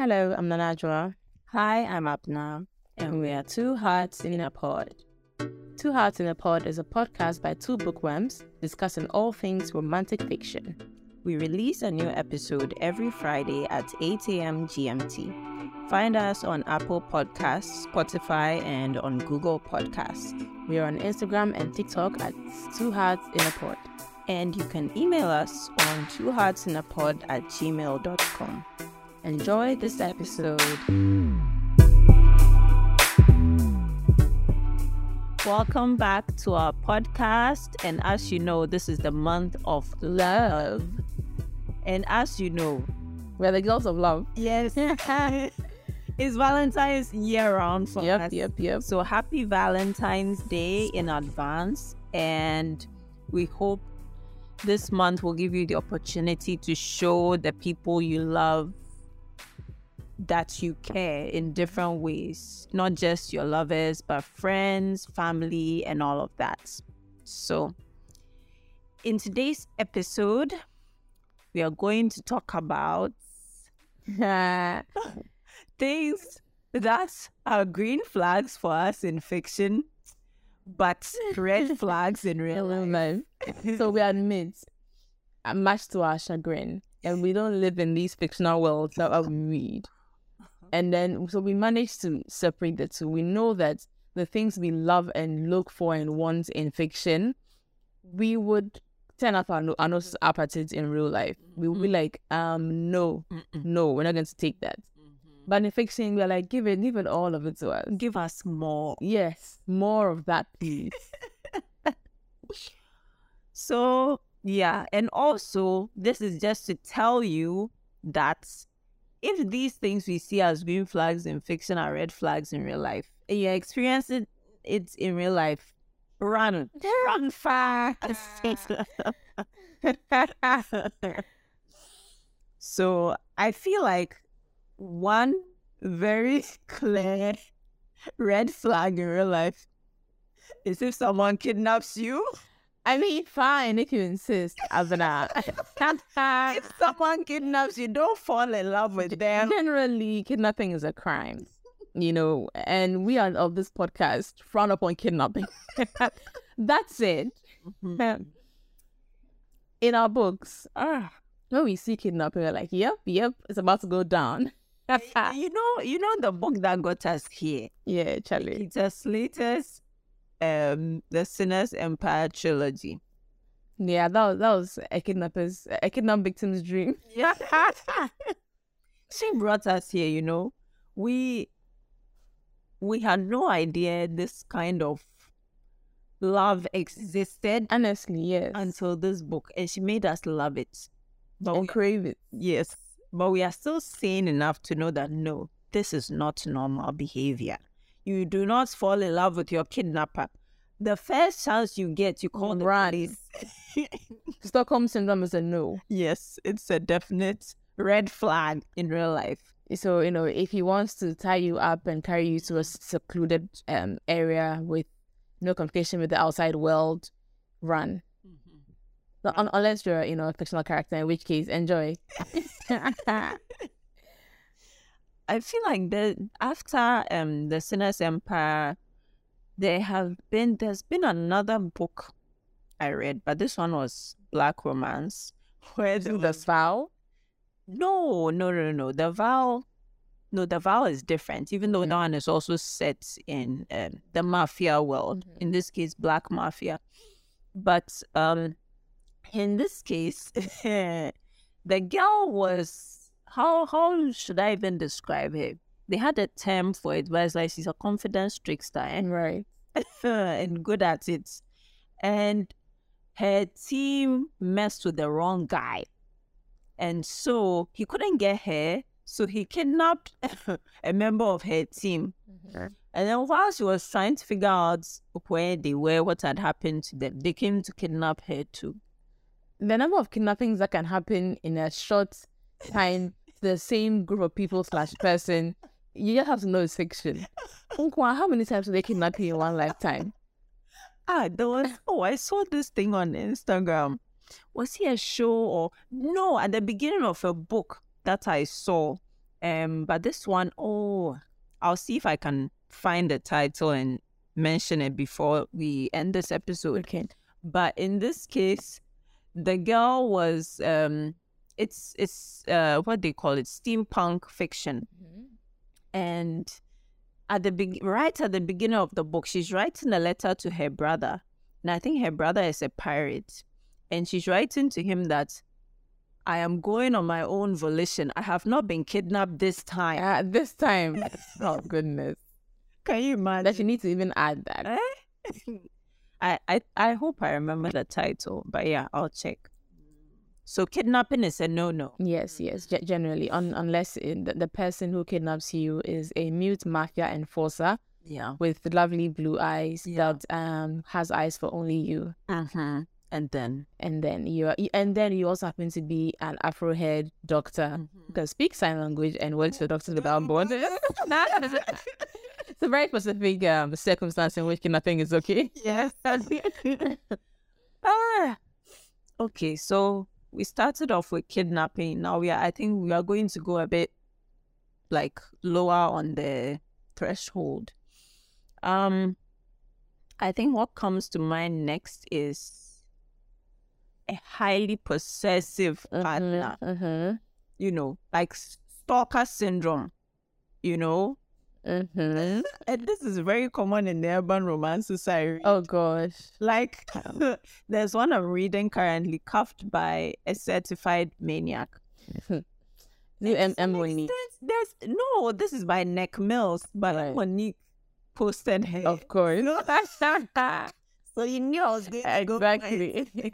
Hello, I'm Nana Adwoa. Hi, I'm Abena, and we are Two Hearts in a Pod. Two Hearts in a Pod is a podcast by two bookworms discussing all things romantic fiction. We release a new episode every Friday at 8 a.m. GMT. Find us on Apple Podcasts, Spotify, and on Google Podcasts. We are on Instagram and TikTok at Two Hearts in a Pod. And you can email us on twoheartsinapod at gmail.com. Enjoy this episode. Welcome back to our podcast. And as you know, this is the month of love. And as you know, we're the girls of love. Yes. it's Valentine's year round for yep, us. Yep, yep. So happy Valentine's Day in advance. And we hope this month will give you the opportunity to show the people you love that you care in different ways, not just your lovers, but friends, family, and all of that. So, in today's episode, we are going to talk about things that are green flags for us in fiction, but red flags in real life. so we admit, uh, much to our chagrin, and we don't live in these fictional worlds that we read. And then, so we managed to separate the two. We know that the things we love and look for and want in fiction, we would turn up our, our noses up at it in real life. We would be mm-hmm. like, um, no, no, we're not going to take that. Mm-hmm. But in fiction, we're like, give it, give it all of it to us. Give us more. Yes, more of that, please. so, yeah. And also, this is just to tell you that if these things we see as green flags in fiction are red flags in real life, and you're experiencing it in real life, run, run fast. so I feel like one very clear red flag in real life is if someone kidnaps you I mean, fine if you insist, Abena. if someone kidnaps you, don't fall in love with them. Generally, kidnapping is a crime, you know, and we are of this podcast frown upon kidnapping. That's it. Mm-hmm. In our books, ah, when we see kidnapping, we're like, yep, yep, it's about to go down. you know, you know the book that got us here. Yeah, Charlie. Nikita Slater's um the Sinner's Empire trilogy. Yeah, that was that was a kidnapper's a kidnap victim's dream. Yeah. she brought us here, you know. We we had no idea this kind of love existed. Honestly, yes. Until this book. And she made us love it. But and we crave it. Yes. But we are still sane enough to know that no, this is not normal behavior you do not fall in love with your kidnapper. The first chance you get, you call right. the police. Stockholm syndrome is a no. Yes, it's a definite red flag in real life. So you know, if he wants to tie you up and carry you to a secluded um, area with no communication with the outside world, run. Mm-hmm. unless you're, you know, a fictional character, in which case, enjoy. I feel like the after um the Sinner's Empire, there have been there's been another book I read, but this one was Black Romance. Where the, the vow? No, no, no, no. The vow no, the vow is different, even though mm-hmm. that one is also set in um, the mafia world. Mm-hmm. In this case, black mafia. But um, in this case, the girl was how how should I even describe her? They had a term for it, but it's like she's a confidence trickster, eh? right? and good at it. And her team messed with the wrong guy, and so he couldn't get her. So he kidnapped a member of her team. Mm-hmm. And then while she was trying to figure out where they were, what had happened to them, they came to kidnap her too. The number of kidnappings that can happen in a short time the same group of people slash person, you just have to know it's fiction. how many times do they kidnap you in one lifetime? Ah, there was oh, I saw this thing on Instagram. Was he a show or no? At the beginning of a book that I saw, Um, but this one, oh, I'll see if I can find the title and mention it before we end this episode. Okay. But in this case, the girl was um it's it's uh what they call it steampunk fiction. And at the big right at the beginning of the book she's writing a letter to her brother. And i think her brother is a pirate. And she's writing to him that i am going on my own volition. I have not been kidnapped this time. Uh, this time, oh goodness, can you imagine? That you need to even add that. Eh? I, I I hope I remember the title, but yeah, I'll check. So kidnapping is a no no. Yes, yes. Ge- generally, un- unless it, the, the person who kidnaps you is a mute mafia enforcer Yeah. with lovely blue eyes Yeah. that um has eyes for only you, Mm-hmm. And then and then you are, and then you also happen to be an Afro head doctor Mm-hmm. who can speak sign language and works for Doctors Without Borders. it's a very specific um circumstance in which kidnapping is okay. yes. ah. Okay, so we started off with kidnapping. Now we are. I think we are going to go a bit like lower on the threshold. Um, I think what comes to mind next is a highly possessive partner. Mm-hmm. You know, like stalker syndrome. You know, Mm-hmm. and this is very common in the urban romance society. Oh gosh. Like, there's one I'm reading currently, cuffed by a certified maniac. To M M extent, There's no, this is by Neck Mills, but Right. Monique posted her. Of course. so you knew I was going to go for it. exactly.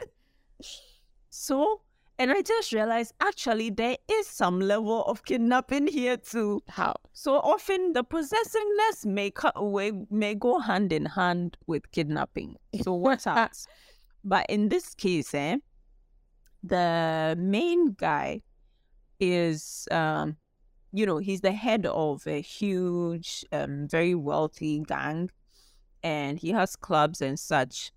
So, and I just realized actually there is some level of kidnapping here too. How? So often the possessiveness may cut away, may go hand in hand with kidnapping. So watch out. But in this case, eh, the main guy is, um, you know, he's the head of a huge, um, very wealthy gang, and he has clubs and such.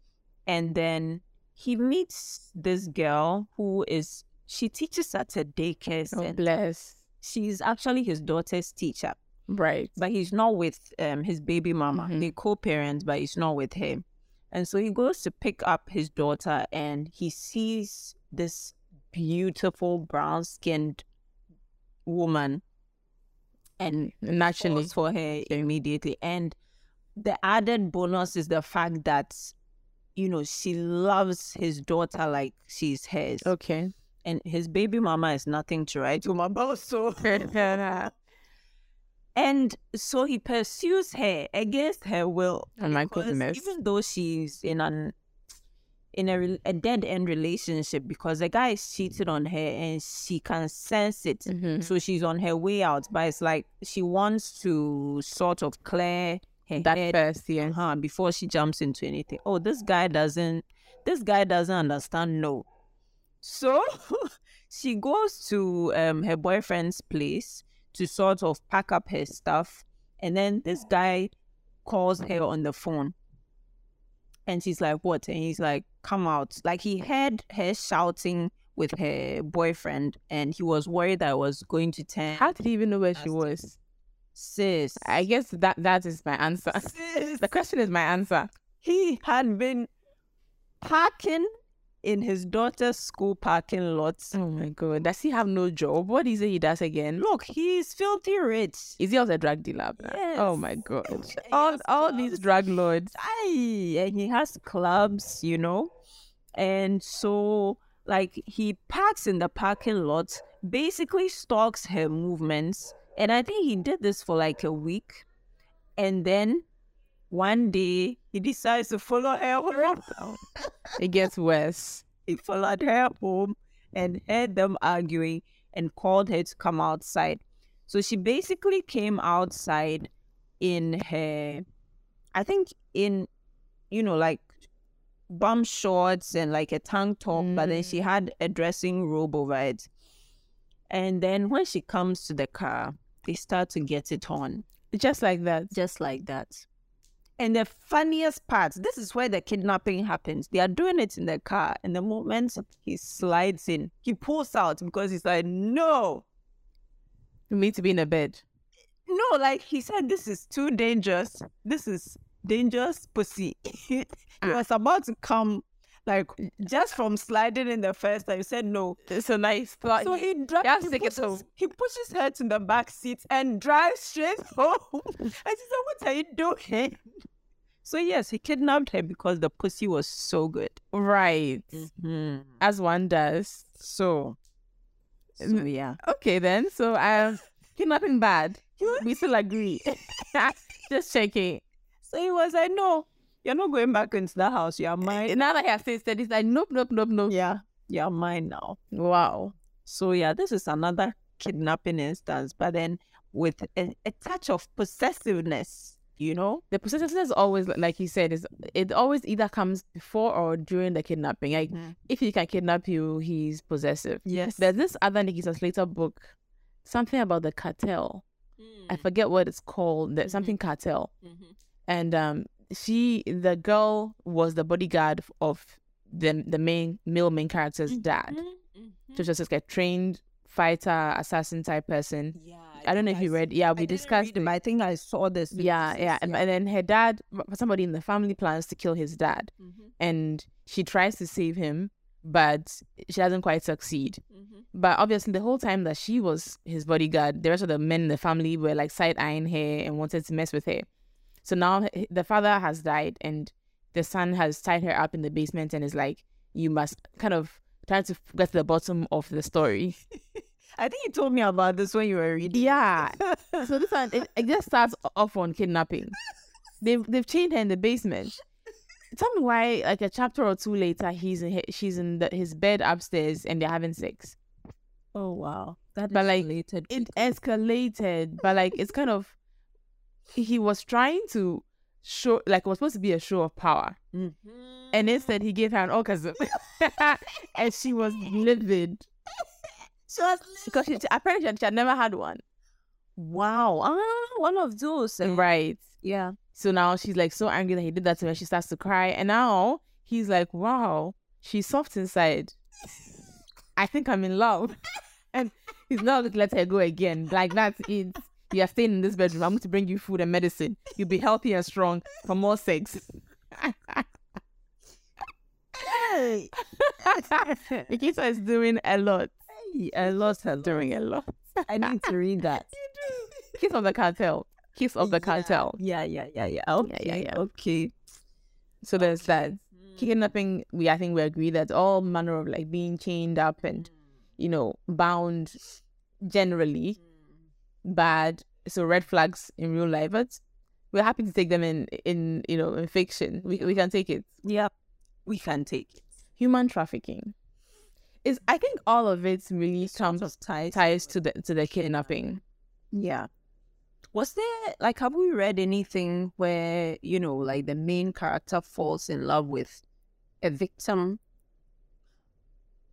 And then he meets this girl who is she teaches at a daycare Oh, center. bless. She's actually his daughter's teacher Right. but he's not with um his baby mama. Mhm. They co-parent, but he's not with him. And so he goes to pick up his daughter, and he sees this beautiful brown-skinned woman, and Naturally. falls for her immediately. And the added bonus is the fact that you know she loves his daughter like she's hers, Okay. and his baby mama is nothing to write home about. So And so he pursues her against her will. Oh my goodness. Even though she's in an in a, a dead end relationship because the guy is cheated on her and she can sense it. Mhm. So she's on her way out, but it's like she wants to sort of clear her That head first, yeah. uh-huh, before she jumps into anything. Oh, this guy doesn't this guy doesn't understand no. So she goes to um her boyfriend's place to sort of pack up her stuff and then this guy calls her on the phone. And she's like, What? And he's like, Come out. Like he heard her shouting with her boyfriend and he was worried that it was going to turn How did he even know where she was? Sis. I guess that that is my answer. sis. The question is my answer. he had been parking in his daughter's school parking lots. Oh my god. Does he have no job? What is it he does again? Look, he's filthy rich. Is he also a drug dealer? Yes. Oh my god. All all these drug lords. Aye, and he has clubs, you know. And so, like, he parks in the parking lot, basically stalks her movements. And I think he did this for like a week. And then one day, he decides to follow her home. It gets worse. he followed her home and heard them arguing and called her to come outside. So she basically came outside in her, I think, in, you know, like bum shorts and like a tank top, but then she mm. had a dressing robe over it. And then when she comes to the car, they start to get it on Just like that. just like that. And the funniest part, this is where the kidnapping happens. They are doing it in the car, and the moment he slides in, he pulls out because he's like, "No, For me to be in a bed. No, like he said, this is too dangerous. This is dangerous pussy. he Ah. was about to come, like just from sliding in the first time. He said no. It's a nice thought. So he drives. has He, to take it pushes, home. he pushes her to the back seat and drives straight home. and she said, "What are you doing?" So yes, he kidnapped her because the pussy was so good. right. Mm-hmm. As one does. So, so yeah. Okay then. So I um, kidnapping bad. We still agree. Just checking. So he was like, "No, you're not going back into the house. You're eh, eh, mine." Now that I have tasted, it's like nope, nope, nope, nope. Yeah, you're mine now. Wow. So yeah, this is another kidnapping instance, but then with a, a touch of possessiveness, you know? The possessiveness is always like you said, is it always either comes before or during the kidnapping. Like Mhm. if he can kidnap you, he's possessive. Yes. There's this other Nikita Slater book, something about the cartel. I mm. forget what it's called. There's mm-hmm. something cartel. Mm-hmm. And um she the girl was the bodyguard of the the main male main character's mm-hmm, dad. So she was just like a trained fighter, assassin type person. Yeah. I don't know if you read yeah, we discussed him. I think I saw this. yeah, yeah. And, and then her dad somebody in the family plans to kill his dad. Mm-hmm. And she tries to save him, but she doesn't quite succeed. Mm-hmm. But obviously, the whole time that she was his bodyguard, the rest of the men in the family were like side eyeing her and wanted to mess with her. So now the father has died, and the son has tied her up in the basement and is like, "You must kind of try to get to the bottom of the story." I think you told me about this when you were reading. Yeah. so this one, it, it just starts off on kidnapping. They've they've chained her in the basement. Tell me why, like a chapter or two later, he's in she's in the, his bed upstairs and they're having sex. Oh wow, that But, like, related. it escalated, but like it's kind of he was trying to show like it was supposed to be a show of power, and instead he gave her an orgasm, and she was livid so I was because she, apparently she had, never had one. wow, ah, one of those. eh? Right. Yeah. So now she's like so angry that he did that to her. She starts to cry, and now he's like, "Wow, she's soft inside. I think I'm in love." And he's not going to let her go again. Like that's it. You are staying in this bedroom. I'm going to bring you food and medicine. You'll be healthy and strong for more sex. Nikita is doing a lot. I lost her. Doing a lot. I need to read that. Kiss of the cartel. Kiss of the cartel. Yeah, yeah, yeah, yeah. Okay, yeah, yeah. okay. So there's that. Kidnapping, we I think we agree that all manner of like being chained up and mm. you know bound generally bad. So red flags in real life, but we're happy to take them in in you know in fiction. We we can take it. Yeah, we can take it. Human trafficking is I think all of it really comes of ties. ties to the to the kidnapping. Yeah. Was there like have we read anything where, you know, like the main character falls in love with a victim?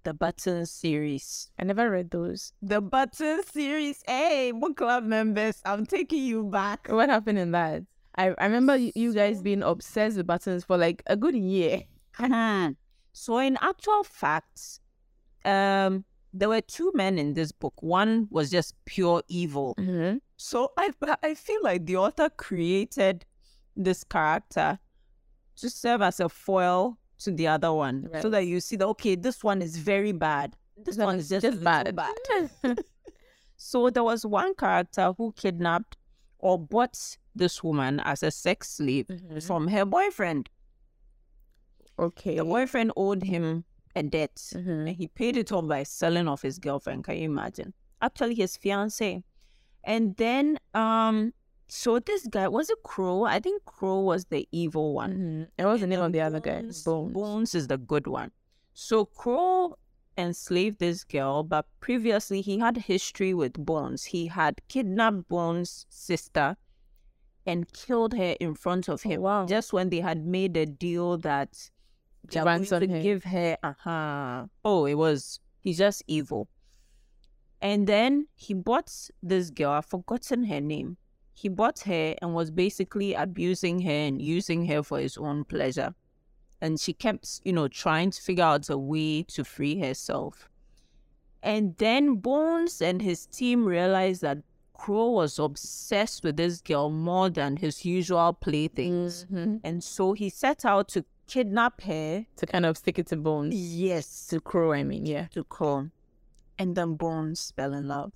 The Button series. I never read those. The Button series. Hey, book club members, I'm taking you back. What happened in that? I, I remember you, you guys being obsessed with buttons for like a good year. so in actual fact, um, there were two men in this book. One was just pure evil. Mm-hmm. So I I feel like the author created this character to serve as a foil to the other one, so that you see that okay, this one is very bad. This one is just, little bad. bad. So there was one character who kidnapped or bought this woman as a sex slave Mhm. from her boyfriend. okay. The boyfriend owed him a debt, Mhm. and he paid it off by selling off his girlfriend. Can you imagine? Actually, his fiance. And then, um, so this guy was it Crow? I think Crow was the evil one. Mhm. It was the name of the other guy. Bones, Bones. Is the good one. So Crow enslaved this girl, but previously he had history with Bones. He had kidnapped Bones' sister and killed her in front of Oh, him. wow. Just when they had made a deal that they are going to her. give her. Uh-huh. Oh, it was. He's just evil. And then he bought this girl. I've forgotten her name. He bought her and was basically abusing her and using her for his own pleasure. And she kept, you know, trying to figure out a way to free herself. And then Bones and his team realized that Crow was obsessed with this girl more than his usual playthings. Mhm. And so he set out to kidnap her. To kind of stick it to bones. Yes. To crow, I mean, yeah. To Crow. And then Bones fell in love.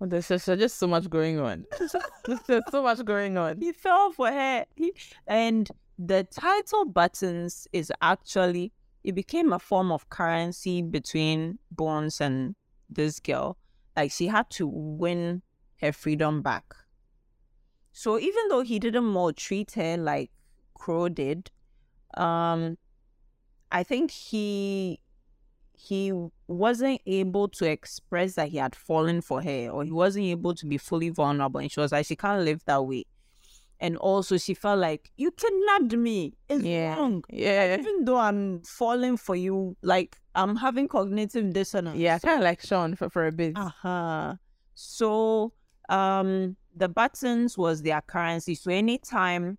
There's just, there's just so much going on. there's so much going on. He fell for her. He, and the title buttons is actually, it became a form of currency between Bones and this girl. Like she had to win her freedom back. So even though he didn't maltreat her like Crow did, um, I think he he wasn't able to express that he had fallen for her or he wasn't able to be fully vulnerable and she was like she can't live that way and also she felt like you kidnapped me it's Yeah. wrong Yeah. even though i'm falling for you like i'm having cognitive dissonance Yeah, kind of like Sean for, for a bit. uh-huh so um the buttons was their currency so anytime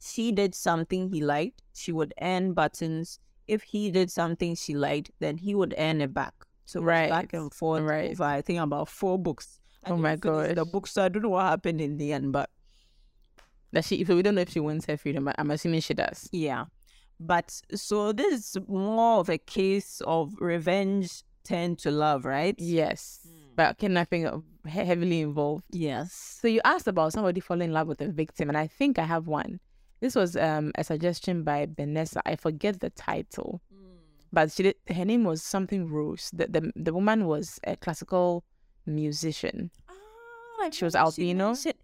she did something he liked she would earn buttons if he did something she liked then he would earn it back so Right. back and forth Right. over i think about four books I Oh my didn't the gosh. book so i don't know what happened in the end but That she, so we don't know if she wins her freedom, but I'm assuming she does. yeah but so this is more of a case of revenge turned to love right Yes. Hmm. But kidnapping heavily involved. yes So you asked about somebody falling in love with a victim, and I think I have one. This was um, a suggestion by Vanessa. I forget the title, but she did, her name was something Rose. The, the the woman was a classical musician. Ah, She was albino? mentioned-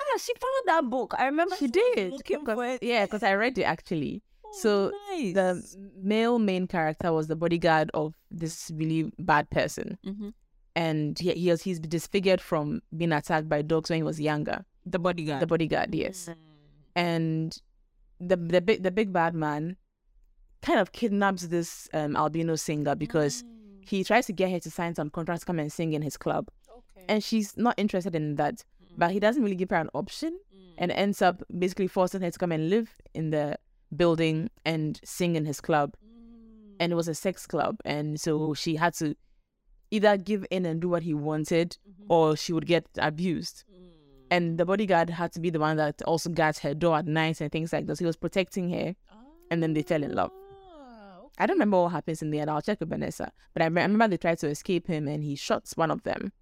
Ah, she found that book. I remember She was did. looking for it. yeah, because I read it actually. Oh, so nice. The male main character was the bodyguard of this really bad person, Mhm. and he, he was he's disfigured from being attacked by dogs when he was younger. the bodyguard. The bodyguard, yes. Mm. And the the big the big bad man kind of kidnaps this um, albino singer because Mm. he tries to get her to sign some contracts, come and sing in his club, Okay. and she's not interested in that. But he doesn't really give her an option, and ends up basically forcing her to come and live in the building and sing in his club. And it was a sex club, and so she had to either give in and do what he wanted, or she would get abused. And the bodyguard had to be the one that also guards her door at night and things like that. So he was protecting her, and then they fell in love. Ah, I don't remember what happens in the end. I'll check with Vanessa. But I remember they tried to escape him, and he shot one of them.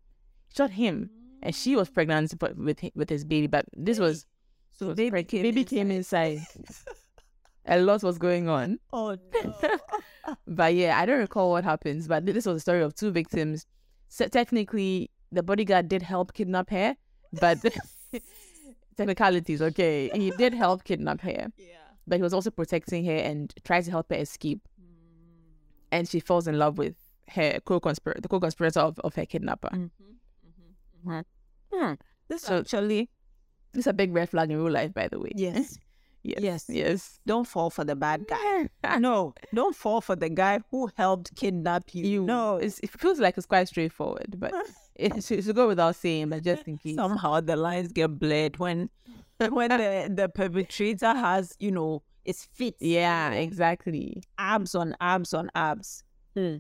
Shot him, and she was pregnant with with his baby. But this was So was baby came baby came inside. A lot was going on. Oh no. But yeah, I don't recall what happens. But this was a story of two victims. So technically, the bodyguard did help kidnap her, but technicalities, okay, he did help kidnap her, yeah. but he was also protecting her and tried to help her escape. And she falls in love with her co-conspirator, the co-conspirator of, of her kidnapper. Mm-hmm. Hmm. This So- actually This is a big red flag in real life, by the way. yes. Yes. Yes. Yes. Don't fall for the bad guy. no, don't fall for the guy who helped kidnap you. You no, it's, it feels like it's quite straightforward, but it should, go without saying, but just in case. somehow the lines get blurred when when the the perpetrator has you know is fit Yeah, exactly. abs on abs on abs Hmm.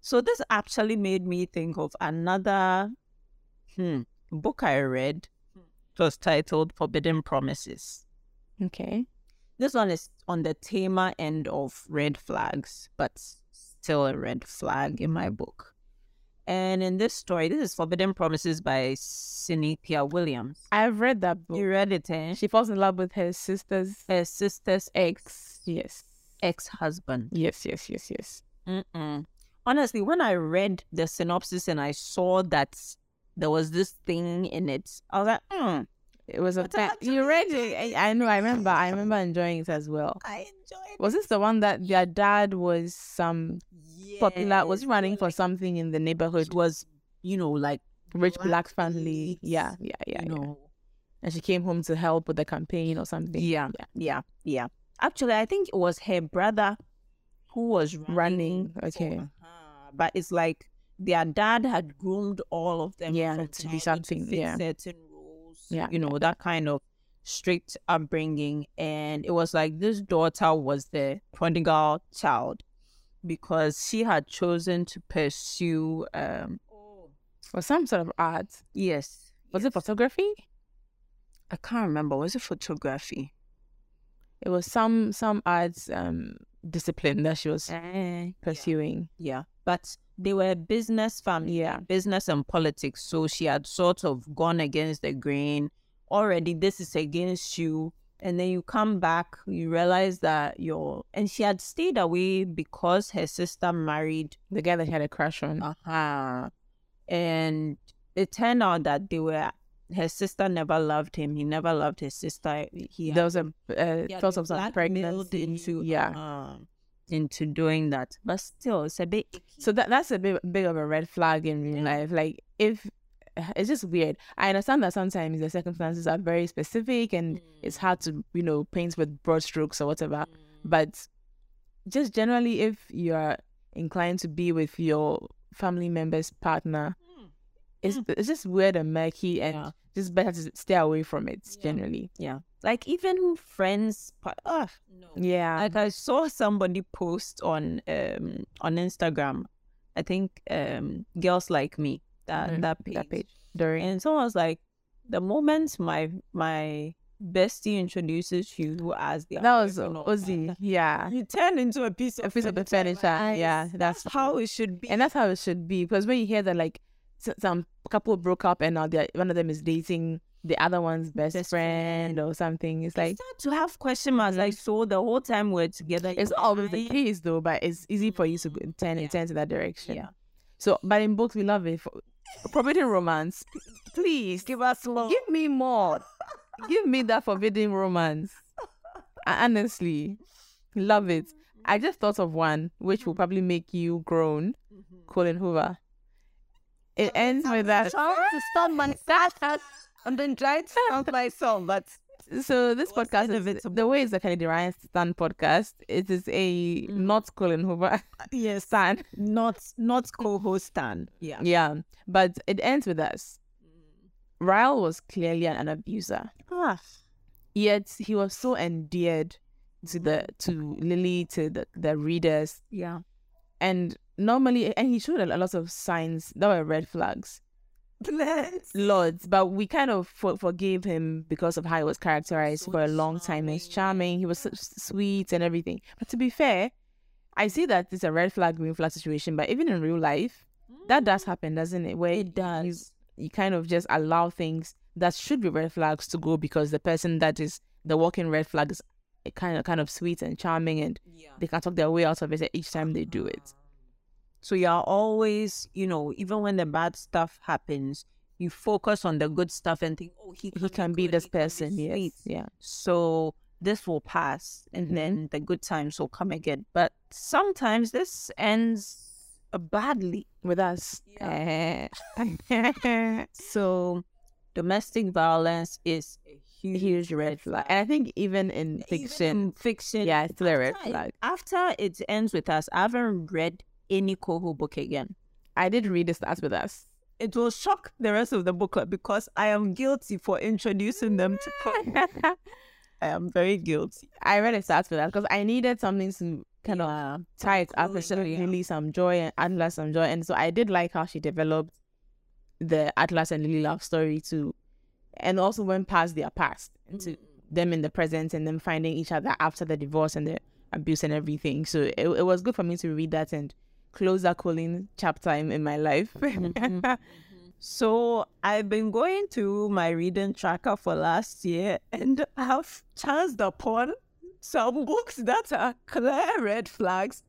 so this actually made me think of another hmm, book i read it was titled forbidden promises Okay. this one is on the tamer end of red flags but still a red flag in my book and in this story this is forbidden promises by Cynthia williams I've read that book. you read it eh? She falls in love with her sister's her sister's ex Yes. ex husband. Yes, yes, yes, yes. Mm-mm. Honestly, when I read the synopsis and I saw that there was this thing in it, I was like, hmm, It was a fa- you read it. I, I know. I remember. I remember enjoying it as well. I enjoyed Was this the one that their dad was some it. popular? Was running or for like something in the neighborhood? Was, you know, like Rich black black family. Yeah, yeah, yeah, you yeah. know, And she came home to help with the campaign or something. yeah, yeah, yeah. Actually, I think it was her brother who was running. Running, okay. uh-huh. But it's like their dad had groomed all of them Yeah, to be something, yeah. certain. Yeah, you know that kind of strict upbringing, and it was like this daughter was the prodigal child, because she had chosen to pursue um For some sort of art. yes. Was it photography? I can't remember. Was it photography? It was some some arts um discipline that she was Eh, pursuing. Yeah. But they were business family, Yeah. business and politics. So she had sort of gone against the grain. Already, this is against you. And then you come back, you realize that you're. And she had stayed away because her sister married. The guy that she had a crush on. Uh-huh. And it turned out that they were. Her sister never loved him. He never loved his sister. He there was a uh, yeah, thought of some pregnancy. into yeah. uh, into doing that. But still, it's a bit. So that that's a bit big of a red flag in real life. Like if it's just weird. I understand that sometimes the circumstances are very specific and it's hard to you know paint with broad strokes or whatever. But just generally, if you're inclined to be with your family member's partner, it's it's just weird and murky and Yeah. just better to stay away from it. Yeah. Generally, Yeah. Like even friends ah, no. yeah. Like I saw somebody post on um on Instagram. I think um girls like me that Mhm, that page. that page. During And someone was like, the moment my my bestie introduces you as the that was Ozzy. Yeah, You turn into a piece of a piece of the furniture. Yeah, that's how it should be. and that's how it should be because when you hear that like some couple broke up and now they're- one of them is dating the other one's best, Best friend. or something. It's like to have question marks. Like mm. so, the whole time we're together, it's always the case though but it's easy for you to mm. turn Yeah. turn to that direction. Yeah. so but in books we love it for forbidden romance. Please Give us more. give me more. Give me that forbidden romance. I honestly love it. Mm-hmm. I just thought of one which will mm-hmm. probably make you groan. Mm-hmm. Colleen hoover it ends with that to stop myself and then try to stop myself, but so this What's podcast is inevitable? the way it's a Kennedy Ryan Stan podcast. It is a not Colleen Hoover uh, yes, Stan. not not co-host Stan. Yeah. Yeah, but it ends with us. Ryle was clearly an, an abuser, Ah. yet he was so endeared to the to Lily to the the readers, Yeah. And normally and he showed a lot of signs that were red flags. Let's. Loads, but we kind of for- forgave him because of how he was characterized So for a long time. He's charming. He was so sweet and everything. But to be fair, I see that it's a red flag, green flag situation. But even in real life, that does mm. happen, doesn't it? Where It does. You, you kind of just allow things that should be red flags to go because the person that is the walking red flag is kind of kind of sweet and charming, and Yeah. they can talk their way out of it each time they do it. So you're always, you know, even when the bad stuff happens, you focus on the good stuff and think, oh, he can, He can be good, this he can be person. Yes. Yeah. So this will pass and Mhm. then the good times will come again. But sometimes this ends badly. With us. eh, So domestic violence is a huge, red flag. And I think even in Even fiction, in fiction. yeah, it's still a red after it- flag. After it ends with us, I haven't read any Koho book again. I did read this starts with us. It will shock the rest of the book club because I am guilty for introducing them to Koho. I am very guilty. I read it starts with us because I needed something to kind of Yeah. tie it up oh, show yeah. Lily some joy and Atlas some joy. And so I did like how she developed the Atlas and Lily love story too. And also went past their past into them in the present and then finding each other after the divorce and the abuse and everything. So it, it was good for me to read that and close that Colleen chapter in, in my life. Mm-hmm. Mm-hmm. So I've been going through my reading tracker for last year and I've chanced upon some books that are clear red flags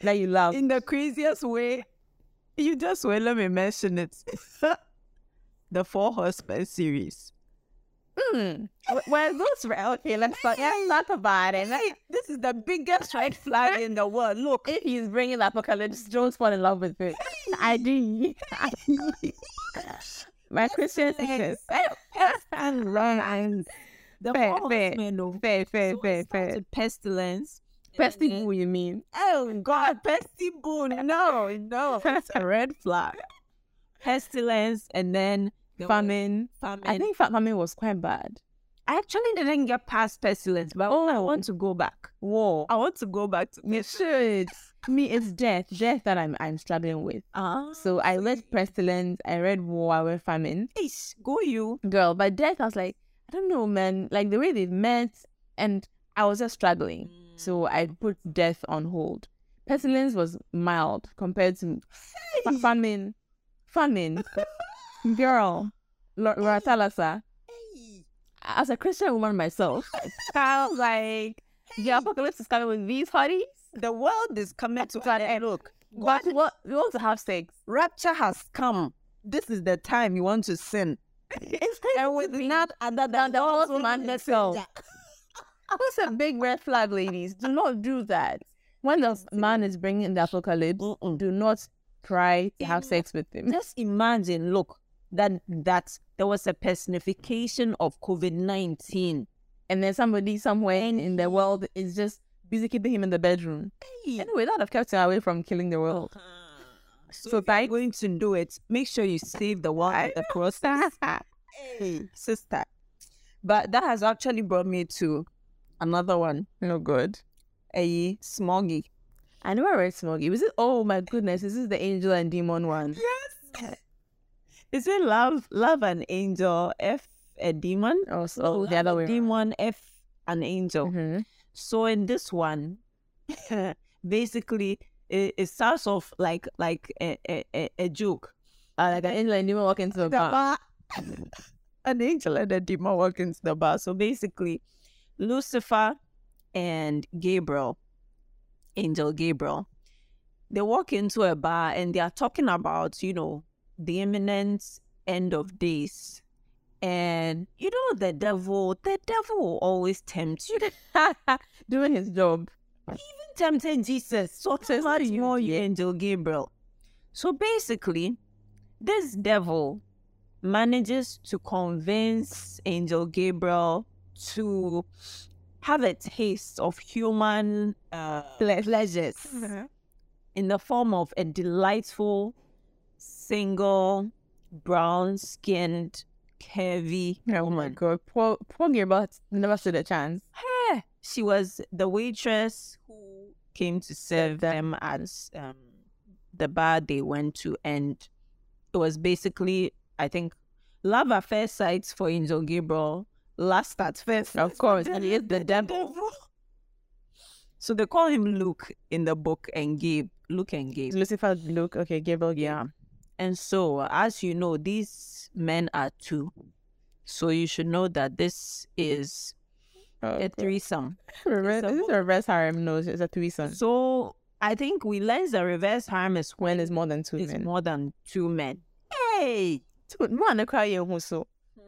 that you love. in the craziest way. You just wait, let me mention it. the Four Horsemen series. Hmm. Well, those re- okay. Let's talk. Let's talk about it. Hey, this is the biggest red flag in the world. Look, If he's bringing apocalypse, don't fall in love with it. I do. My Christian is and lines. The Fair, Four fair, of fair, fair, So fair, fair. pestilence. Pesty and you mean? Oh God, pesty. No, no, it's a red flag. Pestilence, and then Famine. famine. I think fa- famine was quite bad. I actually didn't get past pestilence, but oh, I want to go back. War. I want to go back to You should. Me, it's death. Death that I'm I'm struggling with. Ah, So I read pestilence, I read war, I read famine. Ish, go you. Girl, but death, I was like, I don't know, man. Like the way they met, and I was just struggling. So I put death on hold. Pestilence was mild compared to fa- famine. Famine. Girl, Laura Thalassa. As a Christian woman myself, was like, the apocalypse is coming with these hotties. The world is coming to an end. Look, But what we want to have sex. rapture has come. This is the time you want to sin. it's and with not other than the whole man itself. That's a big red flag, ladies. Do not do that. When the man is bringing the apocalypse, do not try to have sex with him. Just imagine, look, that that there was a personification of COVID nineteen. And then somebody somewhere in, in the world is just busy keeping him in the bedroom. Anyway, that have kept him away from killing the world. Uh-huh. So, So you're by- going to do it, make sure you save the world at the process. hey, sister. But that has actually brought me to another one. No good. A smoggy. I never read Smoggy. Was it? Oh my goodness! This is the angel and demon one? Yes. Is it love, love an angel, F a demon? Oh, so Love the other way. Demon, F an angel. Mhm. So in this one, basically, it, it starts off like like a a, a, joke. Uh, like an angel and demon walk into the bar. bar. An angel and a demon walk into the bar. So basically, Lucifer and Gabriel, Angel Gabriel, they walk into a bar and they are talking about, you know, the imminent end of days. And you know the devil, the devil will always tempt you. Doing his job. Even tempted Jesus. So much you, more yeah. angel Gabriel. So basically, this devil manages to convince angel Gabriel to have a taste of human uh, pleasures in the form of a delightful, single, brown-skinned, curvy Oh my god. Poor, poor Gabriel never stood a chance. Eh, she was the waitress who came to serve them at um, the bar they went to, and it was basically, I think, love at first sight for Angel Gabriel, last at first. Of course, and he is the devil. So they call him Luke in the book, and Gabe, Luke and Gabe. Lucifer, Luke. Okay, Gabriel. Yeah. And so, as you know, these men are two. So you should know that this is Oh, a threesome. reverse, this is a reverse harem. No, it's a threesome. So I think we learned the reverse harm is When it's more than two it's men. more than two men. Hey, Two, man, I cry you so. Hmm.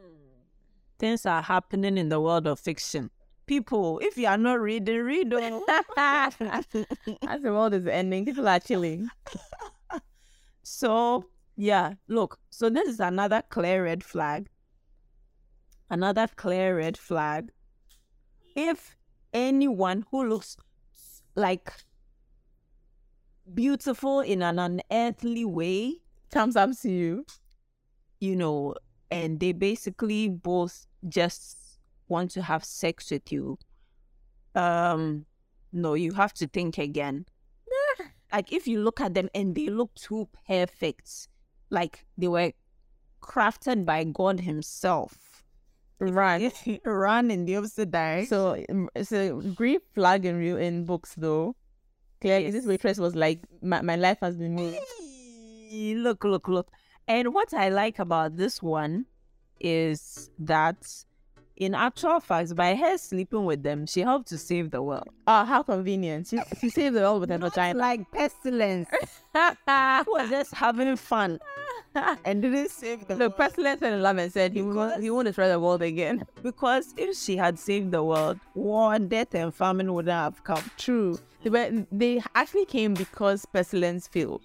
things are happening in the world of fiction. People, if you are not reading, read. oh. As the world is ending, people are chilling. so yeah, look. So this is another clear red flag. Another clear red flag. If anyone who looks like beautiful in an unearthly way comes up to you. you know, and they basically both just want to have sex with you, um, no, you have to think again. like if you look at them and they look too perfect, like they were crafted by God Himself. Right. Run in the opposite direction. So it's a green flag in real in books though. This Yes. waitress was like, my, my life has been made. Look, look, look. And what I like about this one is that, in actual fact, by her sleeping with them, she helped to save the world. Oh, how convenient. She, she saved the world with her Not vagina. like pestilence. Was just having fun and didn't save the Look, world. Pestilence fell in love and said he won't, he won't destroy the world again. Because if she had saved the world, war, death, and famine wouldn't have come. True. They, were, they actually came because Pestilence failed.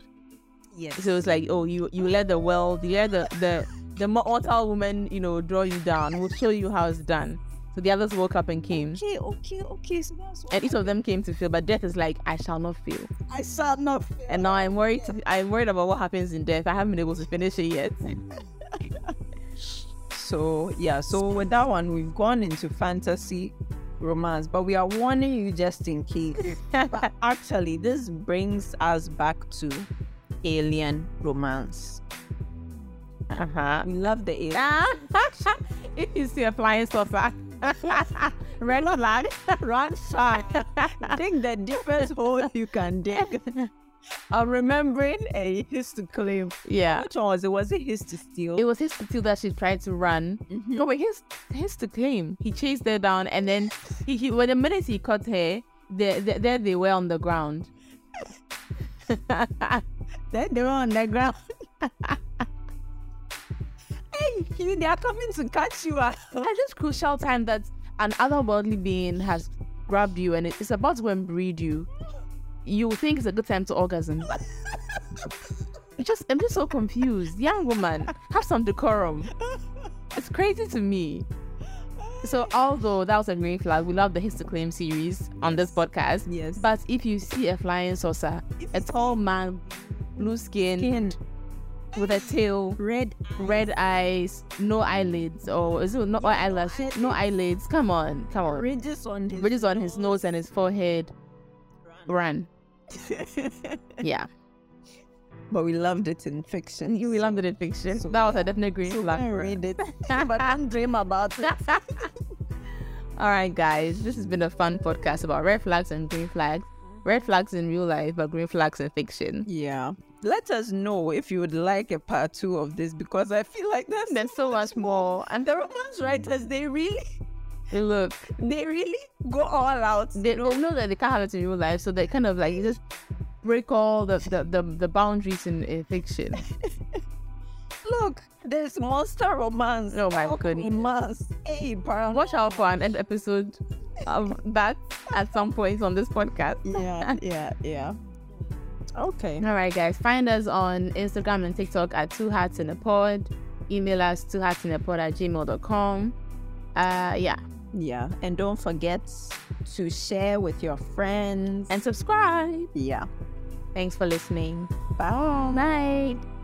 Yes. So it's like, oh, you you let the world, you let the the the mortal woman, you know, draw you down. We'll show you how it's done. So the others woke up and came, Okay, okay, okay. So that's what and each of them came to feel. But death is like, I shall not feel. I shall not fail. And now I'm worried. I'm worried about what happens in death. I haven't been able to finish it yet. So yeah, so with that one, we've gone into fantasy romance, but we are warning you just in case. but actually, this brings us back to alien romance. Uh-huh. We love the air. if you see a flying saucer, red flag, Run shy. Dig the deepest hole you can dig. I'm remembering a his to claim. Yeah. Which one was it? Was it his to steal? It was his to steal that she tried to run. Mhm. No, wait, his his to claim. He chased her down, and then he, he when the minute he caught her, there there there they were on the ground. Then they were on the ground. Hey, they are coming to catch you. At this crucial time that an otherworldly being has grabbed you and it's about to breed you, you think it's a good time to orgasm. Just I'm just so confused. Young woman, have some decorum. It's crazy to me. So although that was a green flag, we love the His to Claim series on this podcast. Yes. But if you see a flying saucer, a tall man, blue skin, Skinned, with a tail, red, red eyes, no eyelids, or is it not eyelash? No eyelids. Come on, come on. ridges on his Ridges on his nose and his forehead. Run. Yeah. but we loved it in fiction. We loved it in fiction. So- that was a definite green So flag. I read it, but don't dream about it. All right, guys. This has been a fun podcast about red flags and green flags. Red flags in real life, but green flags in fiction. Yeah. Let us know if you would like a part two of this because I feel like that's There's so much more. and the romance writers they really Look, they really go all out. they don't know that they can't have it in real life, so they kind of like just break all the the, the, the boundaries in, in fiction. Look, there's monster romance. Oh my goodness. Romance. Hey, paranormal. Watch out for an end episode of that at some point on this podcast. Yeah, yeah, yeah. Okay. All right, guys. Find us on Instagram and TikTok at Two Hearts in a Pod. Email us two hearts in a pod at gmail.com. Uh, yeah. Yeah. And don't forget to share with your friends. And subscribe. yeah. Thanks for listening. Bye. Bye.